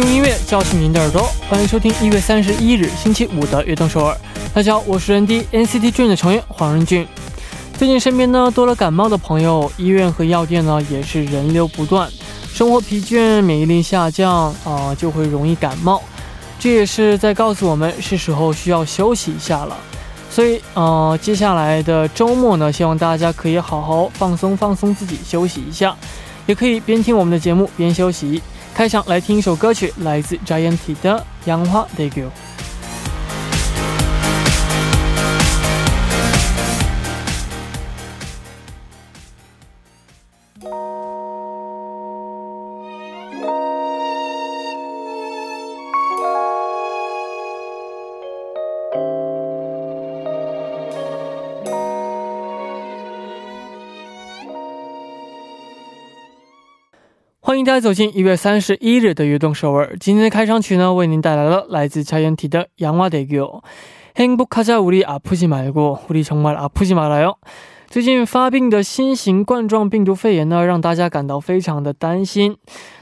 用音乐叫醒您的耳朵，欢迎收听一月三十一日星期五的悦动首尔。大家好，我是人 D NCT Dream 的成员黄仁俊。最近身边呢多了感冒的朋友，医院和药店呢也是人流不断，生活疲倦，免疫力下降啊，就会容易感冒。这也是在告诉我们是时候需要休息一下了。所以，呃，接下来的周末呢，希望大家可以好好放松放松自己，休息一下，也可以边听我们的节目边休息。开场来听一首歌曲，来自 Giant 的《杨花 Degu》。迎大家走进一月三十一日的悦动首尔。今天的开场曲呢，为您带来了来自차이언티的《양화대교》。행복하자우리아프지말고우리정말아프지말아요。最近发病的新型冠状病毒肺炎呢，让大家感到非常的担心。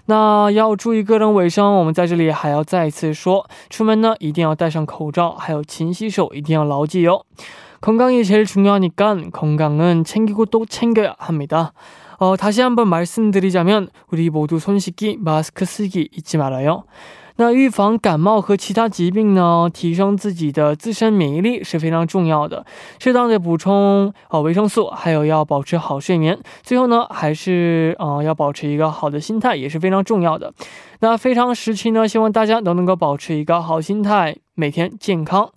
那要注意个人卫生，我们在这里还要再次说，出门呢一定要戴上口罩，还有勤洗手，一定要牢记哟。건강이제일중요하니까건강은챙기고또챙겨야합니다 어, 다시 한번 말씀드리자면 우리 모두 손 씻기, 마스크 쓰기 잊지 말아요. 那预防感冒和其他疾病呢，提升自己的自身免疫力是非常重要的。适当的补充呃维生素，还有要保持好睡眠。最后呢，还是呃要保持一个好的心态也是非常重要的。那非常时期呢，希望大家都能够保持一个好心态，每天健康。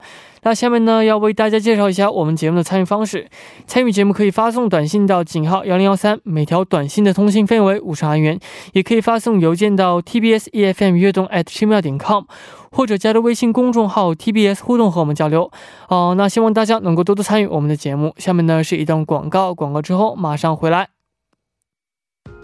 那下面呢，要为大家介绍一下我们节目的参与方式。参与节目可以发送短信到井号幺零幺三，每条短信的通信费为五十韩元；也可以发送邮件到 tbs efm 悦动 at gmail 点 com，或者加入微信公众号 tbs 互动和我们交流。哦，那希望大家能够多多参与我们的节目。下面呢是一段广告，广告之后马上回来。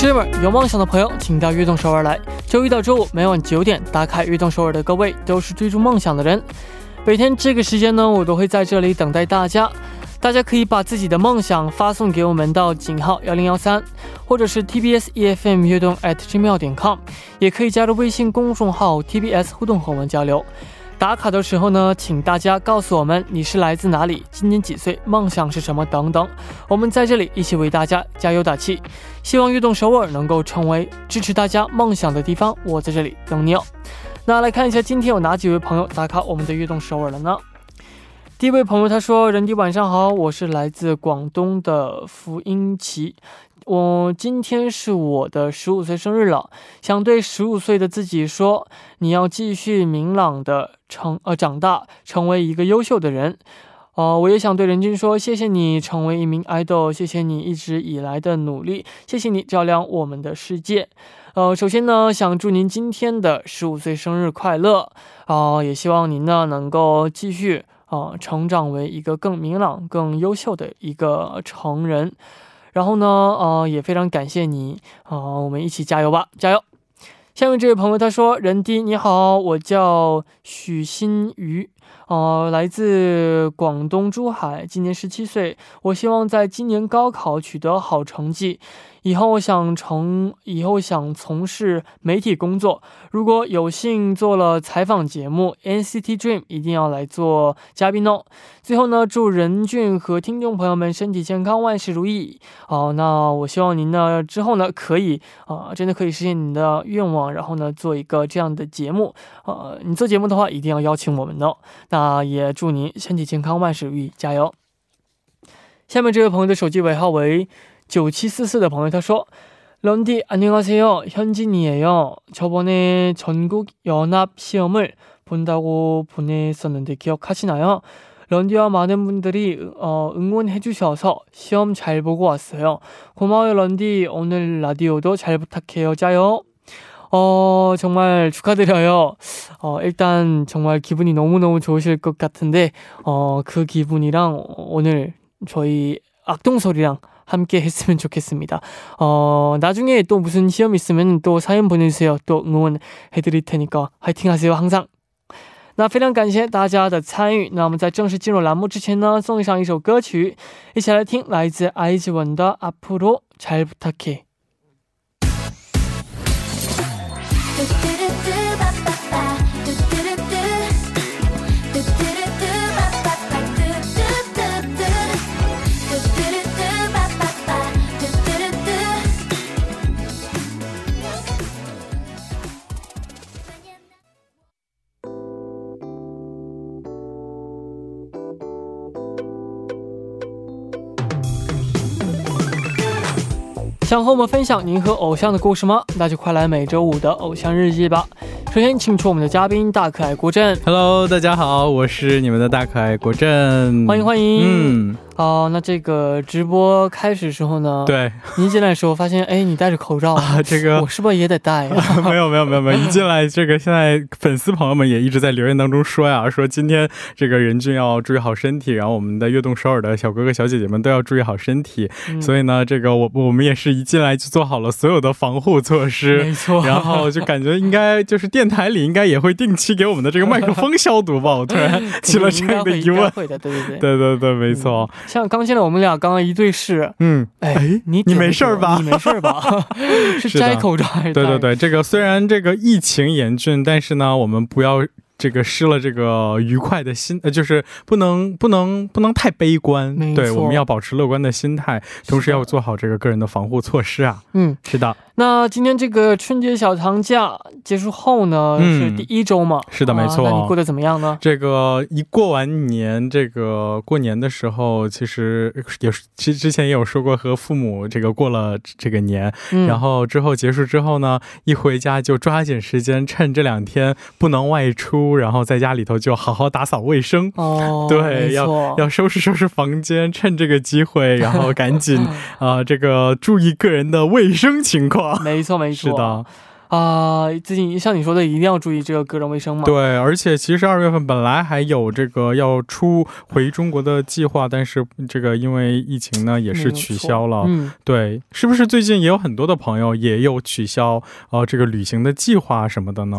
We're Dreamer，有梦想的朋友，请到悦动首尔来。周一到周五每晚九点打卡悦动首尔的各位，都是追逐梦想的人。每天这个时间呢，我都会在这里等待大家。大家可以把自己的梦想发送给我们到井号幺零幺三，或者是 TBS EFM 悦动 at gmail 点 com，也可以加入微信公众号 TBS 互动和我们交流。打卡的时候呢，请大家告诉我们你是来自哪里，今年几岁，梦想是什么等等。我们在这里一起为大家加油打气，希望悦动首尔能够成为支持大家梦想的地方。我在这里等你哦。那来看一下今天有哪几位朋友打卡我们的悦动首尔了呢？第一位朋友他说：“人迪晚上好，我是来自广东的福音奇。”我今天是我的十五岁生日了，想对十五岁的自己说，你要继续明朗的成呃长大，成为一个优秀的人。哦，我也想对任君说，谢谢你成为一名 idol，谢谢你一直以来的努力，谢谢你照亮我们的世界。呃，首先呢，想祝您今天的十五岁生日快乐啊！也希望您呢能够继续啊成长为一个更明朗、更优秀的一个成人。然后呢，呃，也非常感谢你啊，我们一起加油吧，加油！下面这位朋友他说：“任迪你好，我叫许新宇。”呃，来自广东珠海，今年十七岁。我希望在今年高考取得好成绩。以后想从以后想从事媒体工作，如果有幸做了采访节目，NCT Dream 一定要来做嘉宾哦。最后呢，祝任俊和听众朋友们身体健康，万事如意。好，那我希望您呢之后呢可以啊，真的可以实现你的愿望，然后呢做一个这样的节目。呃，你做节目的话，一定要邀请我们哦。那也祝您身体健康，万事如意，加油。下面这位朋友的手机尾号为。9744的 방을 타쇼 런디 안녕하세요 현진이에요 저번에 전국 연합 시험을 본다고 보냈었는데 기억하시나요? 런디와 많은 분들이 어, 응원해 주셔서 시험 잘 보고 왔어요. 고마워요 런디 오늘 라디오도 잘 부탁해요 짜요. 어, 정말 축하드려요. 어, 일단 정말 기분이 너무너무 좋으실 것 같은데, 어, 그 기분이랑 오늘 저희 악동소리랑 함께 했으면 좋겠습니다. 어, 나중에 또 무슨 시험 있으면 또 사연 보내주세요. 또 응원해드릴 테니까 화이팅 하세요. 항상. 那非常感谢大家的参与。那我们在正式进入栏目之前呢，送上一首歌曲，一起来听来自 想和我们分享您和偶像的故事吗？那就快来每周五的偶像日记吧。首先，请出我们的嘉宾大可爱国振。Hello，大家好，我是你们的大可爱国振，欢迎欢迎。嗯。哦，那这个直播开始时候呢？对，您进来的时候发现，哎，你戴着口罩啊，这个我是不是也得戴 呀？没有没有没有没有，一进来这个现在粉丝朋友们也一直在留言当中说呀，说今天这个任俊要注意好身体，然后我们的悦动首尔的小哥哥小姐姐们都要注意好身体，所以呢，这个我我们也是一进来就做好了所有的防护措施，没错，然后就感觉应该就是电台里应该也会定期给我们的这个麦克风消毒吧？我突然 起了这样的疑问，会的，对对对，对对对，没错。像刚进来我们俩。刚刚一对视，嗯，哎，你你没事吧？你没事吧？是摘口罩还是？对对对，这个虽然这个疫情严峻，但是呢，我们不要。这个失了这个愉快的心，呃，就是不能不能不能太悲观，对，我们要保持乐观的心态，同时要做好这个个人的防护措施啊。嗯，是的。那今天这个春节小长假结束后呢，是第一周嘛？是的，没错。那你过得怎么样呢？这个一过完年，这个过年的时候，其实也其实之前也有说过，和父母这个过了这个年，然后之后结束之后呢，一回家就抓紧时间，趁这两天不能外出。然后在家里头就好好打扫卫生哦，对，要要收拾收拾房间，趁这个机会，然后赶紧啊，这个注意个人的卫生情况。没错，没错，是的啊，最近像你说的，一定要注意这个个人卫生嘛。对，而且其实二月份本来还有这个要出回中国的计划，但是这个因为疫情呢，也是取消了。嗯，对，是不是最近也有很多的朋友也有取消呃这个旅行的计划什么的呢？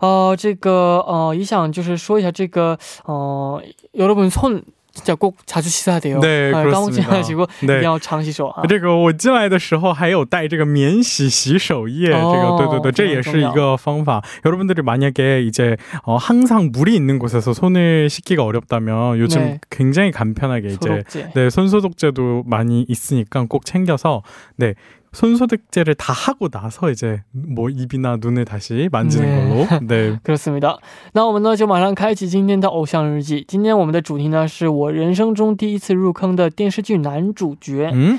呃，这个呃，也想就是说一下这个呃，여러분손 진짜 꼭 자주 씻어야 돼요. 네, 아, 까먹지 그렇습니다. 마시고 네. 一定要常洗手啊。这个我进来的时候还有带这个免洗洗手液，哦这个对对对，这也是一个方法。 여러분들이 만약에 이제 어, 항상 물이 있는 곳에서 손을 씻기가 어렵다면 요즘 네. 굉장히 간편하게 이제 소독제. 네 손소독제도 많이 있으니까 꼭 챙겨서 네 손소독제를 다 하고 나서 이제 뭐 입이나 눈을 다시 만지는 네. 걸로 네 克斯米的，那我们呢就马上开启今天的偶像日记。今天我们的主题呢是我人生中第一次入坑的电视剧男主角， 음?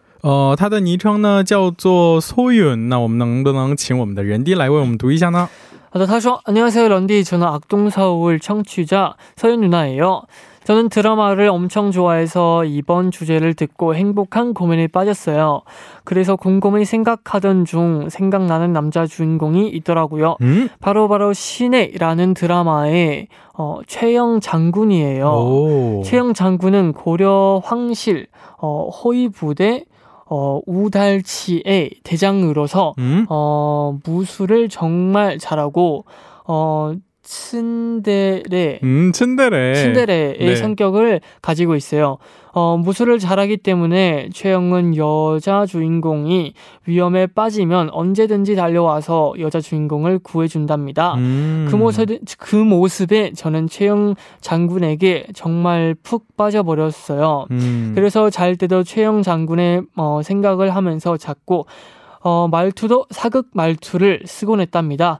呃，他的昵称呢叫做소윤，那我们能不能请我们的人弟来为我们读一下呢？ 아,他说안녕하세요 런디 저는 악동서울 청취자 서윤 누나예요. 저는 드라마를 엄청 좋아해서 이번 주제를 듣고 행복한 고민에 빠졌어요. 그래서 곰곰이 생각하던 중 생각나는 남자 주인공이 있더라고요. 嗯， 바로바로 신혜라는 드라마의 어, 최영 장군이에요. 哦， 최영 장군은 고려 황실 어, 호위 부대 어, 우달치의 대장으로서 嗯 어, 무술을 정말 잘하고 어, 츤데레 음, 츤데레. 츤데레의 네. 성격을 가지고 있어요. 어, 무술을 잘하기 때문에 최영은 여자 주인공이 위험에 빠지면 언제든지 달려와서 여자 주인공을 구해준답니다. 음. 그 모습, 그 모습에 저는 최영 장군에게 정말 푹 빠져버렸어요. 음. 그래서 잘 때도 최영 장군의 어, 생각을 하면서 자꾸 어, 말투도 사극 말투를 쓰곤 했답니다.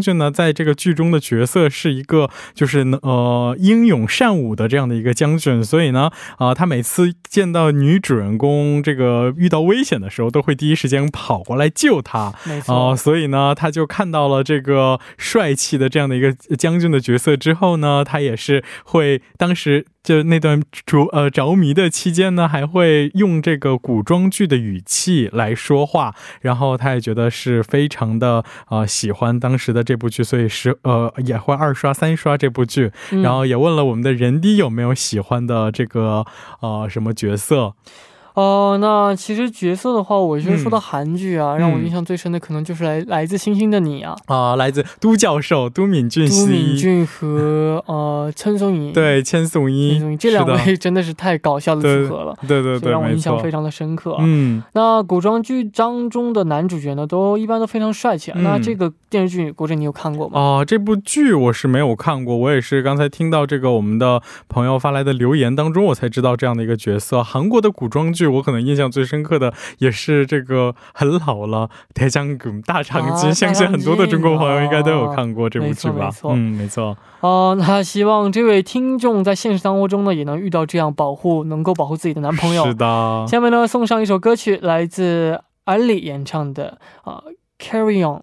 军呢，在这个剧中的角色是一个就是呃英勇善武的这样的一个将军，所以呢，啊、他每次见到女主人公这个遇到危险的时候，都会第一时间跑过来救她。没哦、错，所以呢，他就看到了这个帅气的这样的一个将军的角色之后呢，他也是会当时就那段着呃着迷的期间呢，还会用这个古装剧的语气来说话，然后他也觉得是非常的呃喜欢当时的这部剧，所以是呃也会二刷三刷这部剧，嗯。然后也问了我们的人弟有没有喜欢的这个呃什么角色，哦，那其实角色的话，我觉得说到嗯韩剧啊，让我印象最深的可能就是来来自星星的你啊，啊、来自都教授都敏俊都敏，俊和 呃千颂伊，对千颂伊陈松伶这两位真的是太搞笑的组合了。对对对，让我印象非。常的深刻啊。嗯，那古装剧当中的男主角呢，都一般都非常帅气啊。嗯那这个电视剧，国振你有看过吗？啊，这部剧我是没有看过，我也是刚才听到这个我们的朋友发来的留言当中，我才知道这样的一个角色。韩国的古装剧，我可能印象最深刻的也是这个很老了《铁将军》大长今，啊相信很多的中国朋友应该都有看过这部剧吧嗯，没错。哦、那希望这位听众在现实生活中呢，也能遇到这样保护，能够保护自己的男朋友是。的，下面呢，送上一首歌曲，来自安利演唱的啊、Carry On》。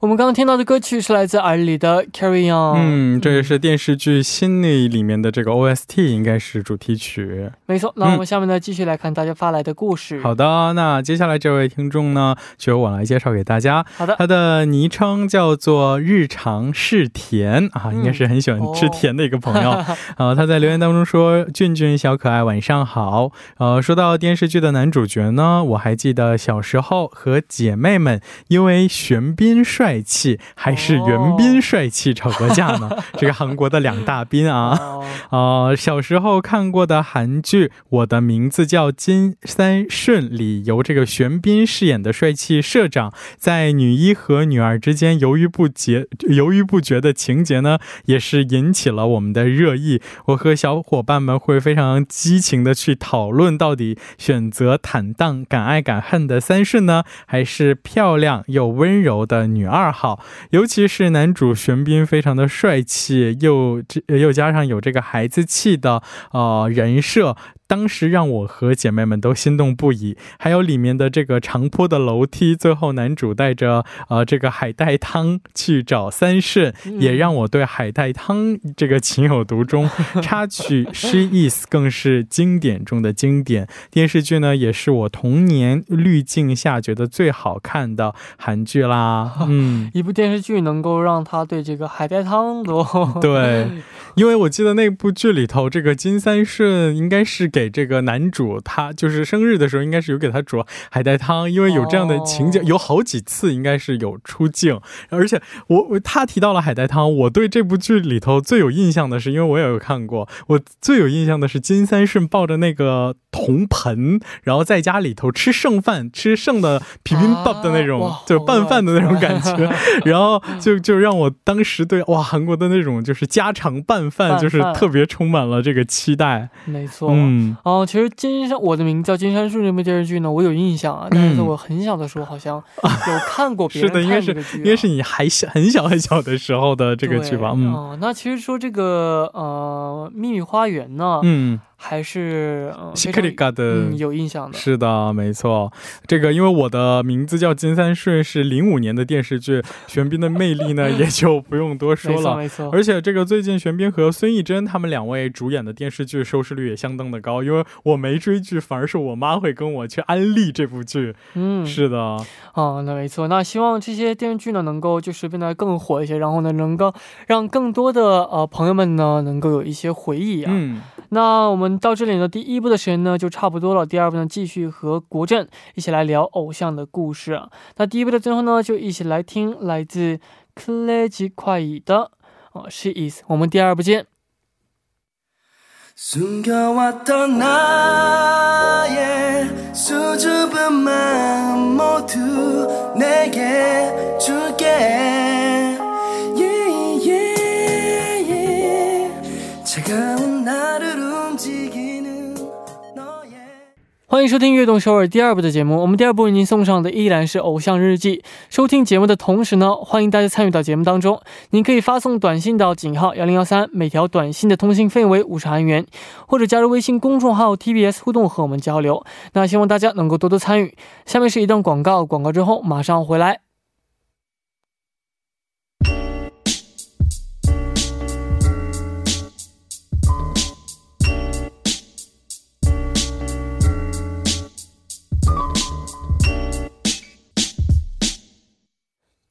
我们刚刚听到的歌曲是来自耳里的 Carry On，嗯，这也是电视剧《心里》里面的这个 OST，应该是主题曲。没错，那我们下面呢，继续来看大家发来的故事。好的，那接下来这位听众呢，就由我来介绍给大家。好的，他的昵称叫做日常是甜啊，应该是很喜欢吃甜的一个朋友。呃，他在留言当中说：“俊俊小可爱，晚上好。”呃，说到电视剧的男主角呢，我还记得小时候和姐妹们因为玄彬帅。帅气还是袁彬帅气吵过架呢？这个韩国的两大彬啊，呃，小时候看过的韩剧《我的名字叫金三顺》里，由这个玄彬饰演的帅气社长，在女一和女二之间犹豫不决、犹豫不决的情节呢，也是引起了我们的热议。我和小伙伴们会非常激情的去讨论，到底选择坦荡、敢爱敢恨的三顺呢，还是漂亮又温柔的女二？二号，尤其是男主玄彬，非常的帅气，又这又加上有这个孩子气的呃人设。当时让我和姐妹们都心动不已，还有里面的这个长坡的楼梯，最后男主带着呃这个海带汤去找三顺，也让我对海带汤这个情有独钟。插曲《She Is》更是经典中的经典。电视剧呢，也是我童年滤镜下觉得最好看的韩剧啦。嗯，一部电视剧能够让他对这个海带汤都 对，因为我记得那部剧里头，这个金三顺应该是。给这个男主，他就是生日的时候，应该是有给他煮海带汤，因为有这样的情节，有好几次应该是有出镜，而且我他提到了海带汤，我对这部剧里头最有印象的是，因为我也有看过，我最有印象的是金三顺抱着那个铜盆，然后在家里头吃剩饭，吃剩的皮皮밥的那种，就是拌饭的那种感觉，然后就就让我当时对哇韩国的那种就是家常拌饭，就是特别充满了这个期待。没错，嗯。哦，其实金山，我的名字叫金山树这部电视剧呢，我有印象啊，但是我很小的时候好像有看过别人 看这个剧，应该是你还小很小很小的时候的这个剧吧？嗯，那其实说这个呃秘密花园呢，嗯。还是西克里嘎的有印象的，是的，没错。这个因为我的名字叫金三顺，是零五年的电视剧，玄彬的魅力呢 也就不用多说了，没错。而且这个最近玄彬和孙艺珍他们两位主演的电视剧收视率也相当的高，因为我没追剧，反而是我妈会跟我去安利这部剧。嗯，是的。哦，那没错。那希望这些电视剧呢能够就是变得更火一些，然后呢能够让更多的呃朋友们呢能够有一些回忆啊。嗯。那我们到这里呢，第一部的时间呢就差不多了。第二部呢，继续和国振一起来聊偶像的故事。那第一部的最后呢，就一起来听来自 c l a g e 快语的哦，She Is》。我们第二部见。欢迎收听《悦动首尔》第二部的节目。我们第二部为您送上的依然是《偶像日记》。收听节目的同时呢，欢迎大家参与到节目当中。您可以发送短信到井号幺零幺三，每条短信的通信费为五十韩元，或者加入微信公众号 TBS 互动和我们交流。那希望大家能够多多参与。下面是一段广告，广告之后马上回来。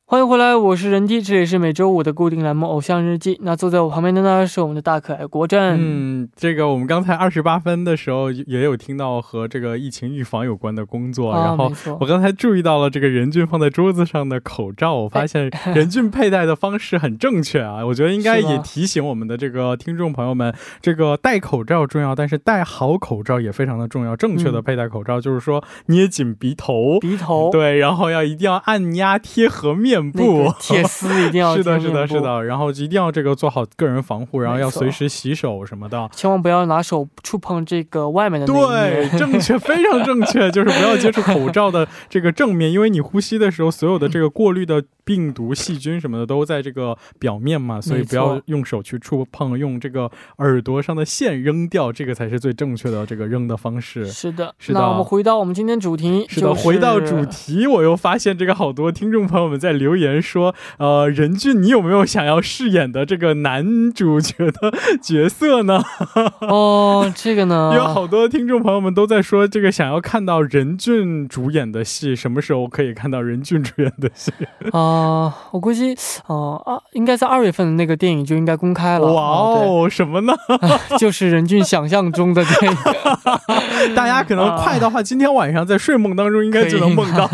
欢迎回来，我是任弟，这里是每周五的固定栏目《偶像日记》。那坐在我旁边的呢是我们的大可爱国振。嗯，这个我们刚才二十八分的时候也有听到和这个疫情预防有关的工作，然后我刚才注意到了这个任俊放在桌子上的口罩，我发现任俊 佩戴的方式很正确啊，我觉得应该也提醒我们的这个听众朋友们，这个戴口罩重要，但是戴好口罩也非常的重要。正确的佩戴口罩就是说捏紧鼻头，鼻头对，然后要一定要按压贴合面。不，铁丝一定要 是的，是的，是的，然后一定要这个做好个人防护，然后要随时洗手什么的，千万不要拿手触碰这个外面的。对，正确，非常正确，就是不要接触口罩的这个正面，因为你呼吸的时候，所有的这个过滤的。病毒、细菌什么的都在这个表面嘛，所以不要用手去触碰，用这个耳朵上的线扔掉，这个才是最正确的这个扔的方式。是的，是的。那我们回到我们今天主题。是的，回到主题，我又发现这个好多听众朋友们在留。留言说，呃，任俊，你有没有想要饰演的这个男主角的角色呢？哦，这个呢，有好多听众朋友们都在说，这个想要看到任俊主演的戏，什么时候可以看到任俊主演的戏？啊，我估计，哦啊，应该在二月份那个电影就应该公开了。哇哦，什么呢？就是任俊想象中的电影。大家可能快的话，今天晚上在睡梦当中应该就能梦到。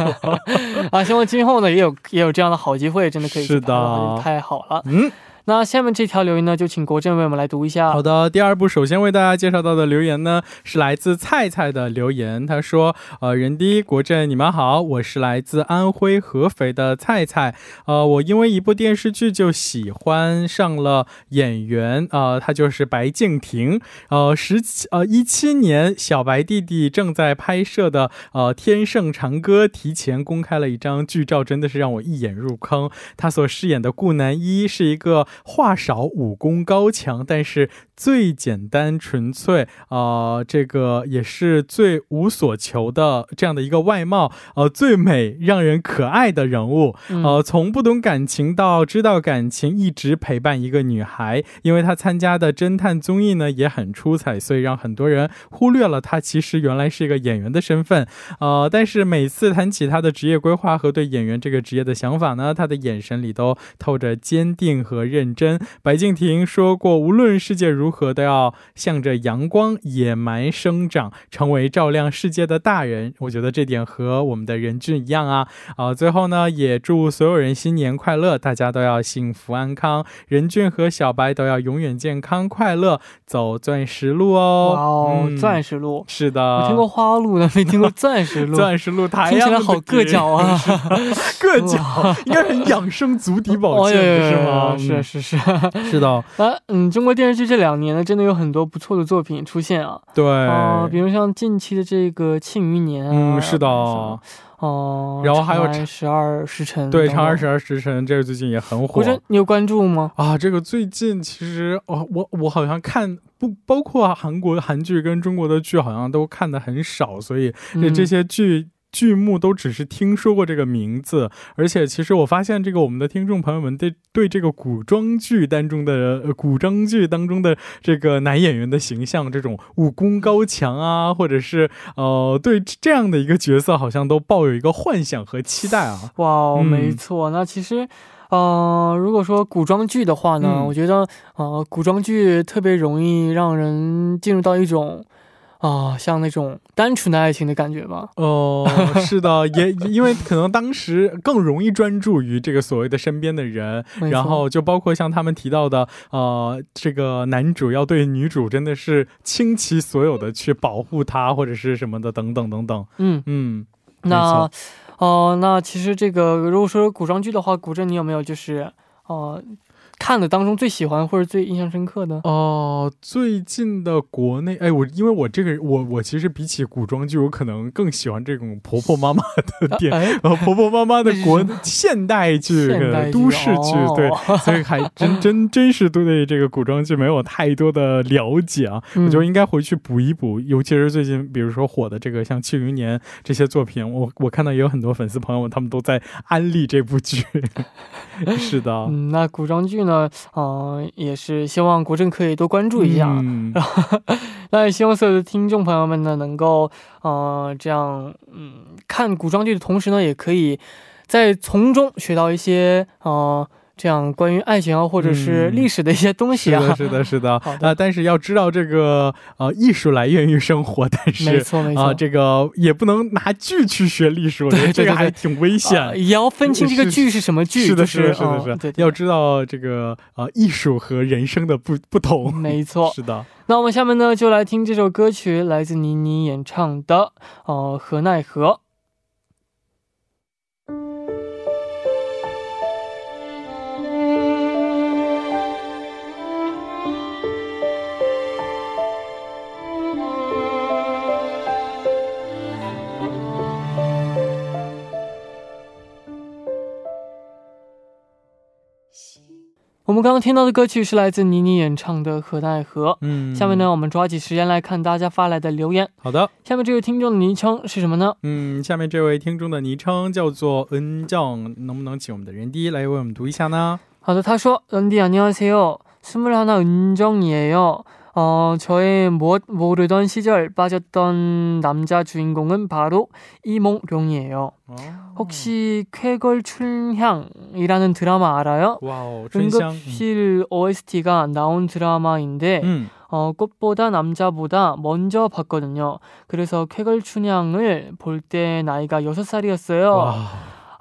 啊，希望今后呢也有也有这样的好机会，真的可以是的，太好了。嗯。那下面这条留言呢，就请国政为我们来读一下。好的，第二部首先为大家介绍到的留言呢，是来自菜菜的留言。他说：“呃，人低国政，你们好，我是来自安徽合肥的菜菜。呃，我因为一部电视剧就喜欢上了演员，呃，他就是白敬亭。呃，十七呃一七年，小白弟弟正在拍摄的呃《天盛长歌》提前公开了一张剧照，真的是让我一眼入坑。他所饰演的顾南一是一个。”话少，武功高强，但是。最简单纯粹啊，这个也是最无所求的这样的一个外貌，呃，最美让人可爱的人物，呃，从不懂感情到知道感情，一直陪伴一个女孩。因为她参加的侦探综艺呢也很出彩，所以让很多人忽略了她其实原来是一个演员的身份。呃，但是每次谈起她的职业规划和对演员这个职业的想法呢，她的眼神里都透着坚定和认真。白敬亭说过，无论世界如何都要向着阳光野蛮生长，成为照亮世界的大人。我觉得这点和我们的任俊一样啊！啊，最后呢，也祝所有人新年快乐，大家都要幸福安康。任俊和小白都要永远健康快乐，走钻石路哦！哇哦，钻石路是的，我听过花路的，没听过 钻石路。钻石路，听起来好硌脚啊！硌脚，应该很养生，足底保健，是吗？是是是 是是的。啊，嗯，中国电视剧这两年呢，真的有很多不错的作品出现啊。对，啊，比如像近期的这个《庆余年》啊，嗯，是的，哦，然后还有《十二时辰》，对，《长安十二时辰》这个最近也很火。你有关注吗？啊，这个最近其实，哦，我我好像看不包括韩国韩剧跟中国的剧，好像都看的很少，所以这些剧。剧目都只是听说过这个名字，而且其实我发现这个我们的听众朋友们对对这个古装剧当中的古装剧当中的这个男演员的形象，这种武功高强啊，或者是呃对这样的一个角色，好像都抱有一个幻想和期待啊。哇，没错。那其实，呃，如果说古装剧的话呢，我觉得呃古装剧特别容易让人进入到一种。啊，像那种单纯的爱情的感觉吧。哦，是的，也因为可能当时更容易专注于这个所谓的身边的人，然后就包括像他们提到的，呃，这个男主要对女主真的是倾其所有的去保护她或者是什么的等等等等。嗯嗯，那哦，那其实这个如果说古装剧的话，古镇你有没有就是哦？看的当中最喜欢或者最印象深刻的哦，最近的国内哎，我因为我这个我我其实比起古装剧，我可能更喜欢这种婆婆妈妈的电，呃婆婆妈妈的国 现代剧、都市剧，对，所以还真真 真是对这个古装剧没有太多的了解啊。我觉得应该回去补一补，尤其是最近比如说火的这个像《庆余年》这些作品，我我看到也有很多粉丝朋友们他们都在安利这部剧。是的，嗯，那古装剧呢？呃，嗯，也是希望国政可以多关注一下，然后，那也希望所有的听众朋友们呢，能够，呃，这样，嗯，看古装剧的同时呢，也可以在从中学到一些，呃。这样关于爱情啊，或者是历史的一些东西啊，是的，是的，啊，但是要知道这个呃，艺术来源于生活，但是没错没错。啊，这个也不能拿剧去学历史，我觉得这个还挺危险，也要分清这个剧是什么剧，是的，是的，是的，是，要知道这个呃，艺术和人生的不不同，没错，是的。那我们下面呢，就来听这首歌曲，来自倪妮演唱的呃，何奈何。我 我们刚刚听到的歌曲是来自倪妮演唱的《何奈何》。嗯，下面呢，我们抓紧时间来看大家发来的留言。好的，下面这位听众的昵称是什么呢？嗯，下面这位听众的昵称叫做恩正，能不能请我们的人第一来为我们读一下呢？好的，他说：“런디안녕하세요， 21은정이에요。 어, 저의 못 모르던 시절 빠졌던 남자 주인공은 바로 이몽룡이에요. 아. 혹시 쾌걸 춘향이라는 드라마 알아요? 와우, 응급실 OST가 나온 드라마인데 음. 어, 꽃보다 남자보다 먼저 봤거든요. 그래서 쾌걸 춘향을 볼 때 나이가 6살이었어요. 와.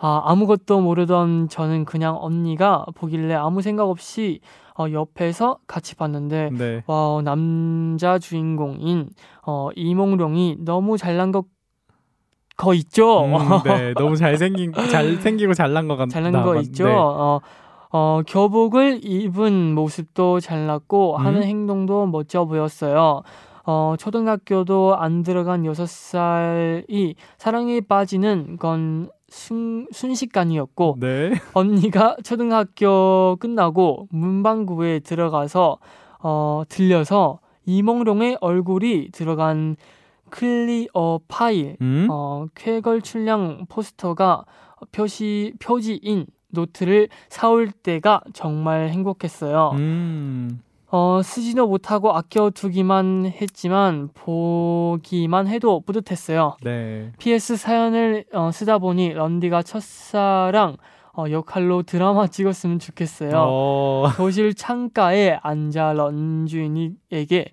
아, 아무것도 모르던 저는 그냥 언니가 보길래 아무 생각 없이 어, 옆에서 같이 봤는데 네. 와 남자 주인공인 어, 이몽룡이 너무 잘난 것 거 있죠. 음, 네, 너무 잘생긴 잘생기고 잘난 것 같. 잘난 거 있죠. 네. 어, 어, 교복을 입은 모습도 잘났고 음? 하는 행동도 멋져 보였어요. 어, 초등학교도 안 들어간 6살이 사랑에 빠지는 건 순, 순식간이었고 네. 언니가 초등학교 끝나고 문방구에 들어가서 어, 들려서 이몽룡의 얼굴이 들어간 클리어 파일 음? 어, 쾌걸 출량 포스터가 표시 표지인 노트를 사올 때가 정말 행복했어요. 음. 어, 쓰지도 못하고 아껴두기만 했지만 보기만 해도 뿌듯했어요. 네. PS 사연을 어, 쓰다 보니 런디가 첫사랑 어, 역할로 드라마 찍었으면 좋겠어요. 어... 교실 창가에 앉아 런쥔이에게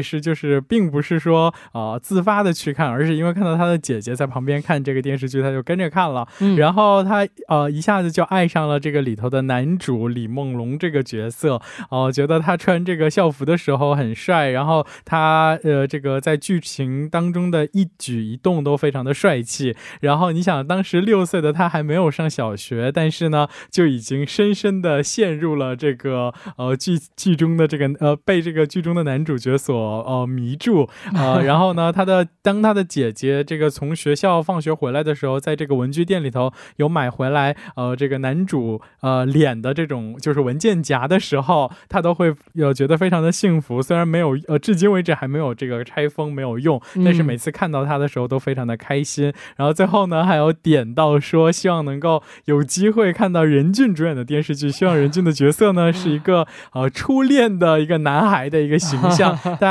是就是并不是说，呃，自发的去看，而是因为看到他的姐姐在旁边看这个电视剧，他就跟着看了。然后他呃一下子就爱上了这个里头的男主李梦龙这个角色，哦，觉得他穿这个校服的时候很帅，然后他呃这个在剧情当中的一举一动都非常的帅气。然后你想，当时六岁的他还没有上小学，但是呢就已经深深的陷入了这个呃剧剧中的这个呃被这个剧中的男主角所呃迷住啊。然后呢，他的当他的姐姐这个从学校放学回来的时候，在这个文具店里头有买回来呃这个男主呃脸的这种就是文件夹的时候，他都会有觉得非常的幸福。虽然没有呃至今为止还没有这个拆封没有用，但是每次看到他的时候都非常的开心。然后最后呢，还有点到说希望能够有机会看到任俊主演的电视剧，希望任俊的角色呢是一个呃初恋的一个男孩的一个形象。大家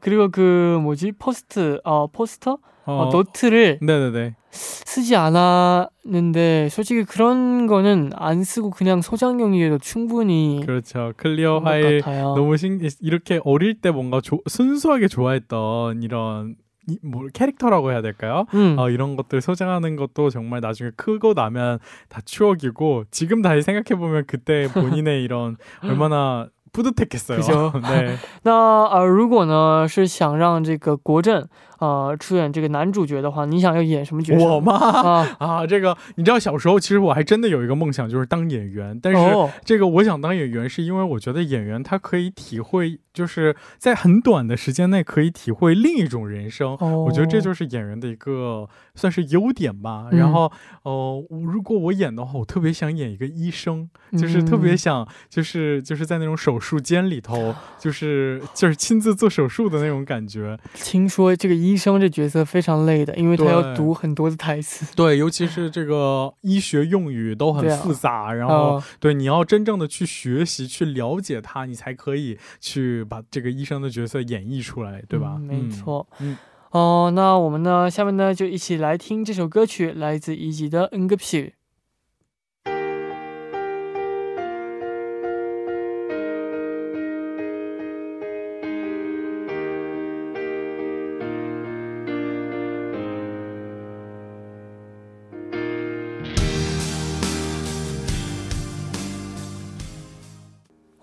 그리고 그 뭐지 포스트 어 포스터 어, 어, 노트를 네네네. 쓰지 않았는데 솔직히 그런 거는 안 쓰고 그냥 소장용이어도 충분히 그렇죠 클리어 파일 너무 신 이렇게 어릴 때 뭔가 조, 순수하게 좋아했던 이런 이, 뭐 캐릭터라고 해야 될까요? 음. 어, 이런 것들 소장하는 것도 정말 나중에 크고 나면 다 추억이고 지금 다시 생각해 보면 그때 본인의 이런 얼마나 不都太开心了？对。那呃，如果呢是想让这个国振呃出演这个男主角的话，你想要演什么角色？我吗？啊 啊，这个你知道，小时候其实我还真的有一个梦想，就是当演员。但是这个我想当演员，是因为我觉得演员他可以体会，就是在很短的时间内可以体会另一种人生。我觉得这就是演员的一个算是优点吧。然后哦，如果我演的话，我特别想演一个医生，就是特别想，就是就是在那种手。术间里头，就是就是亲自做手术的那种感觉。听说这个医生这角色非常累的，因为他要读很多的台词。对，尤其是这个 医学用语都很复杂，然后对你要真正的去学习、去了解它，你才可以去把这个医生的角色演绎出来，对吧？没错。嗯。哦，那我们呢？下面呢，就一起来听这首歌曲，来自一级的《恩格皮》。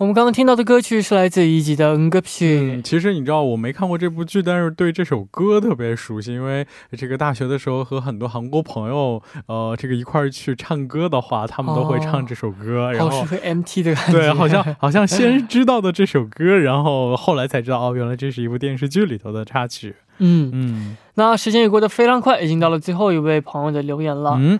们刚刚听到的歌曲是来自一级的《恩格皮》。嗯，其实你知道我没看过这部剧，但是对这首歌特别熟悉，因为这个大学的时候和很多韩国朋友，呃，这个一块儿去唱歌的话，他们都会唱这首歌。然后是 MT 的感觉。对，好像好像先知道的这首歌，然后后来才知道哦，原来这是一部电视剧里头的插曲。嗯嗯。那时间也过得非常快，已经到了最后一位朋友的留言了。嗯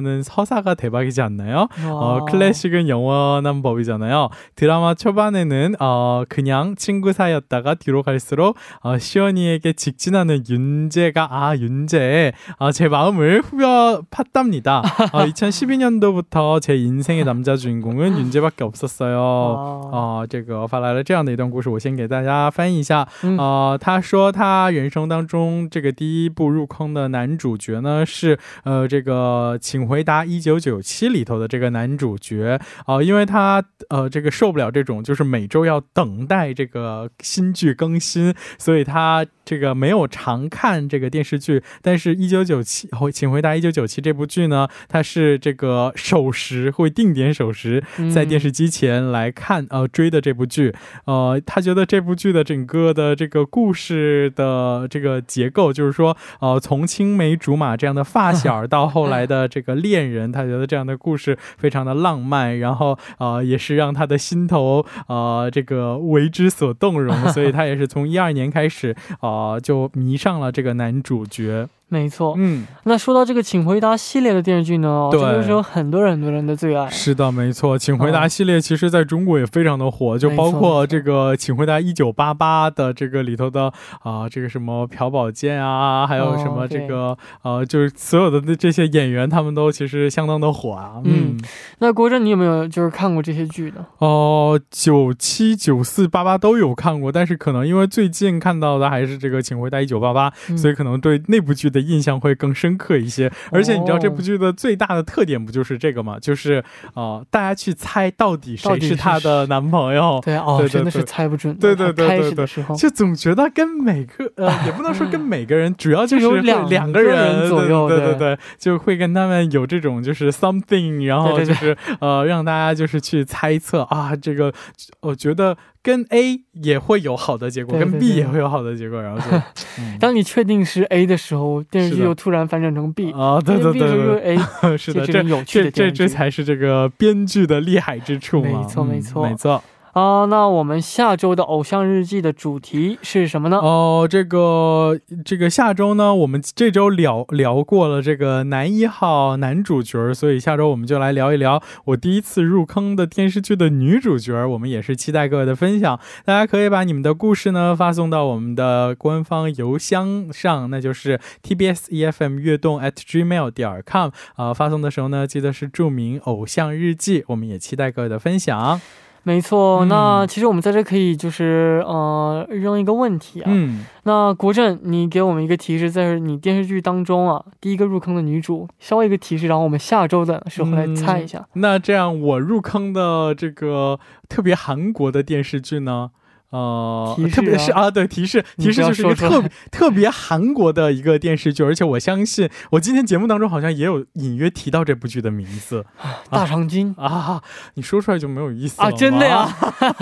서사가 대박이지 않나요? 어, 클래식은 영원한 법이잖아요. 드라마 초반에는 어, 그냥 친구 사이였다가 뒤로 갈수록 어, 시연이에게 직진하는 윤재가 아 윤재 어, 제 마음을 후벼 팠답니다. 어, 2012년도부터 제 인생의 남자 주인공은 윤재밖에 없었어요. 어, 这个我发来了这样的一段故事，我先给大家翻译一下。呃，他说他人生当中这个第一。第一部入坑的男主角呢是呃这个《 请回答一九九七》里头的这个男主角。啊，因为他呃这个受不了这种就是每周要等待这个新剧更新，所以他这个没有常看这个电视剧。但是《一九九七》《请回答一九九七》这部剧呢，它是这个守时会定点守时在电视机前来看呃追的这部剧。呃，他觉得这部剧的整个的这个故事的这个结构就是说。呃，从青梅竹马这样的发小 到后来的这个恋人，他觉得这样的故事非常的浪漫，然后呃，也是让他的心头呃这个为之所动容，所以他也是从一二年开始啊就迷上了这个男主角。没错，嗯，那说到这个《请回答》系列的电视剧呢，对，是有很多人很多人的最爱。是的，没错，《请回答》系列其实在中国也非常的火，就包括这个《请回答一九八八》的这个里头的啊，这个什么朴宝剑啊，还有什么这个呃，就是所有的这些演员，他们都其实相当的火啊。嗯，那国珍，你有没有就是看过这些剧的？哦，九七、九四、八八都有看过，但是可能因为最近看到的还是这个《请回答一九八八》，所以可能对那部剧的。印象会更深刻一些，而且你知道这部剧的最大的特点不就是这个吗？就是啊，大家去猜到底谁是她的男朋友？对哦，真的是猜不准。对对对对对，就总觉得跟每个呃，也不能说跟每个人，主要就是两两个人左右，对对对，就会跟他们有这种就是 something，然后就是呃，让大家就是去猜测啊，这个我觉得。跟 A 也会有好的结果，跟 B 也会有好的结果，然后就，当你确定是 A 的时候，电视剧又突然反转成 B 啊，对对对对，A 是的，这这这这才是这个编剧的厉害之处嘛，没错没错。没错。啊，那我们下周的偶像日记的主题是什么呢？哦，这个这个下周呢，我们这周聊聊过了这个男一号男主角，所以下周我们就来聊一聊我第一次入坑的电视剧的女主角。我们也是期待各位的分享，大家可以把你们的故事呢发送到我们的官方邮箱上，那就是 tbs efm 悦动 at gmail 点 com 啊，发送的时候呢，记得是注明偶像日记。我们也期待各位的分享。没错，那其实我们在这可以就是呃扔一个问题啊。嗯。那国政，你给我们一个提示，在你电视剧当中啊，第一个入坑的女主，稍微一个提示，然后我们下周的时候来猜一下。那这样，我入坑的这个特别韩国的电视剧呢？呃，特别是啊，对，提示提示就是一个特别特别韩国的一个电视剧，而且我相信我今天节目当中好像也有隐约提到这部剧的名字，大长今啊，你说出来就没有意思了啊，真的呀，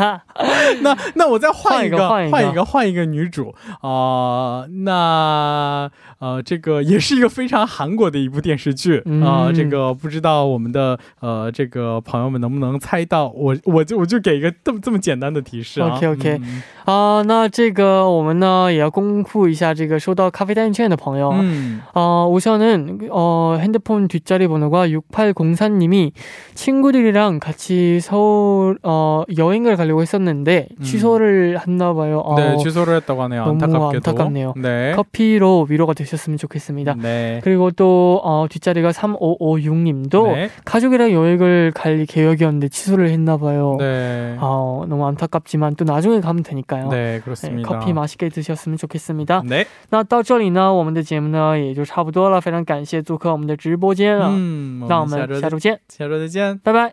那那我再换一个，换一个，换一个，换一个女主啊。那呃，这个也是一个非常韩国的一部电视剧啊。这个不知道我们的呃这个朋友们能不能猜到？我我就我就给一个这么这么简单的提示啊。OK OK 啊，那这个我们呢也要公布一下这个收到咖啡单券的朋友。嗯啊，우선은어핸드폰뒷자리번호가6804님이친구들이랑같이서울어여행을가려고했었는데 취소를 했나 봐요. 어, 네, 취소를 했다고 하네요. 너무 안타깝게도. 안타깝네요. 네. 커피로 위로가 되셨으면 좋겠습니다. 네. 그리고 또 어, 뒷자리가 3556님도 네. 가족이랑 여행을 갈 계획이었는데 취소를 했나 봐요. 네. 어, 너무 안타깝지만 또 나중에 가 면 되니까요. 네, 그렇습니다. 네, 커피 맛있게 드셨으면 좋겠습니다. 네. 那到这里呢，我们的节目呢也就差不多了，非常感谢做客我们的直播间了。嗯，那我们下周见，下周再见，拜拜。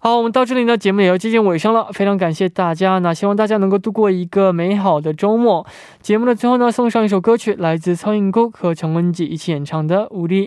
好，我们到这里呢，节目也要接近尾声了，非常感谢大家，那希望大家能够度过一个美好的周末。节目的最后呢，送上一首歌曲，来自苍蝇谷和陈文吉一起演唱的《无力》。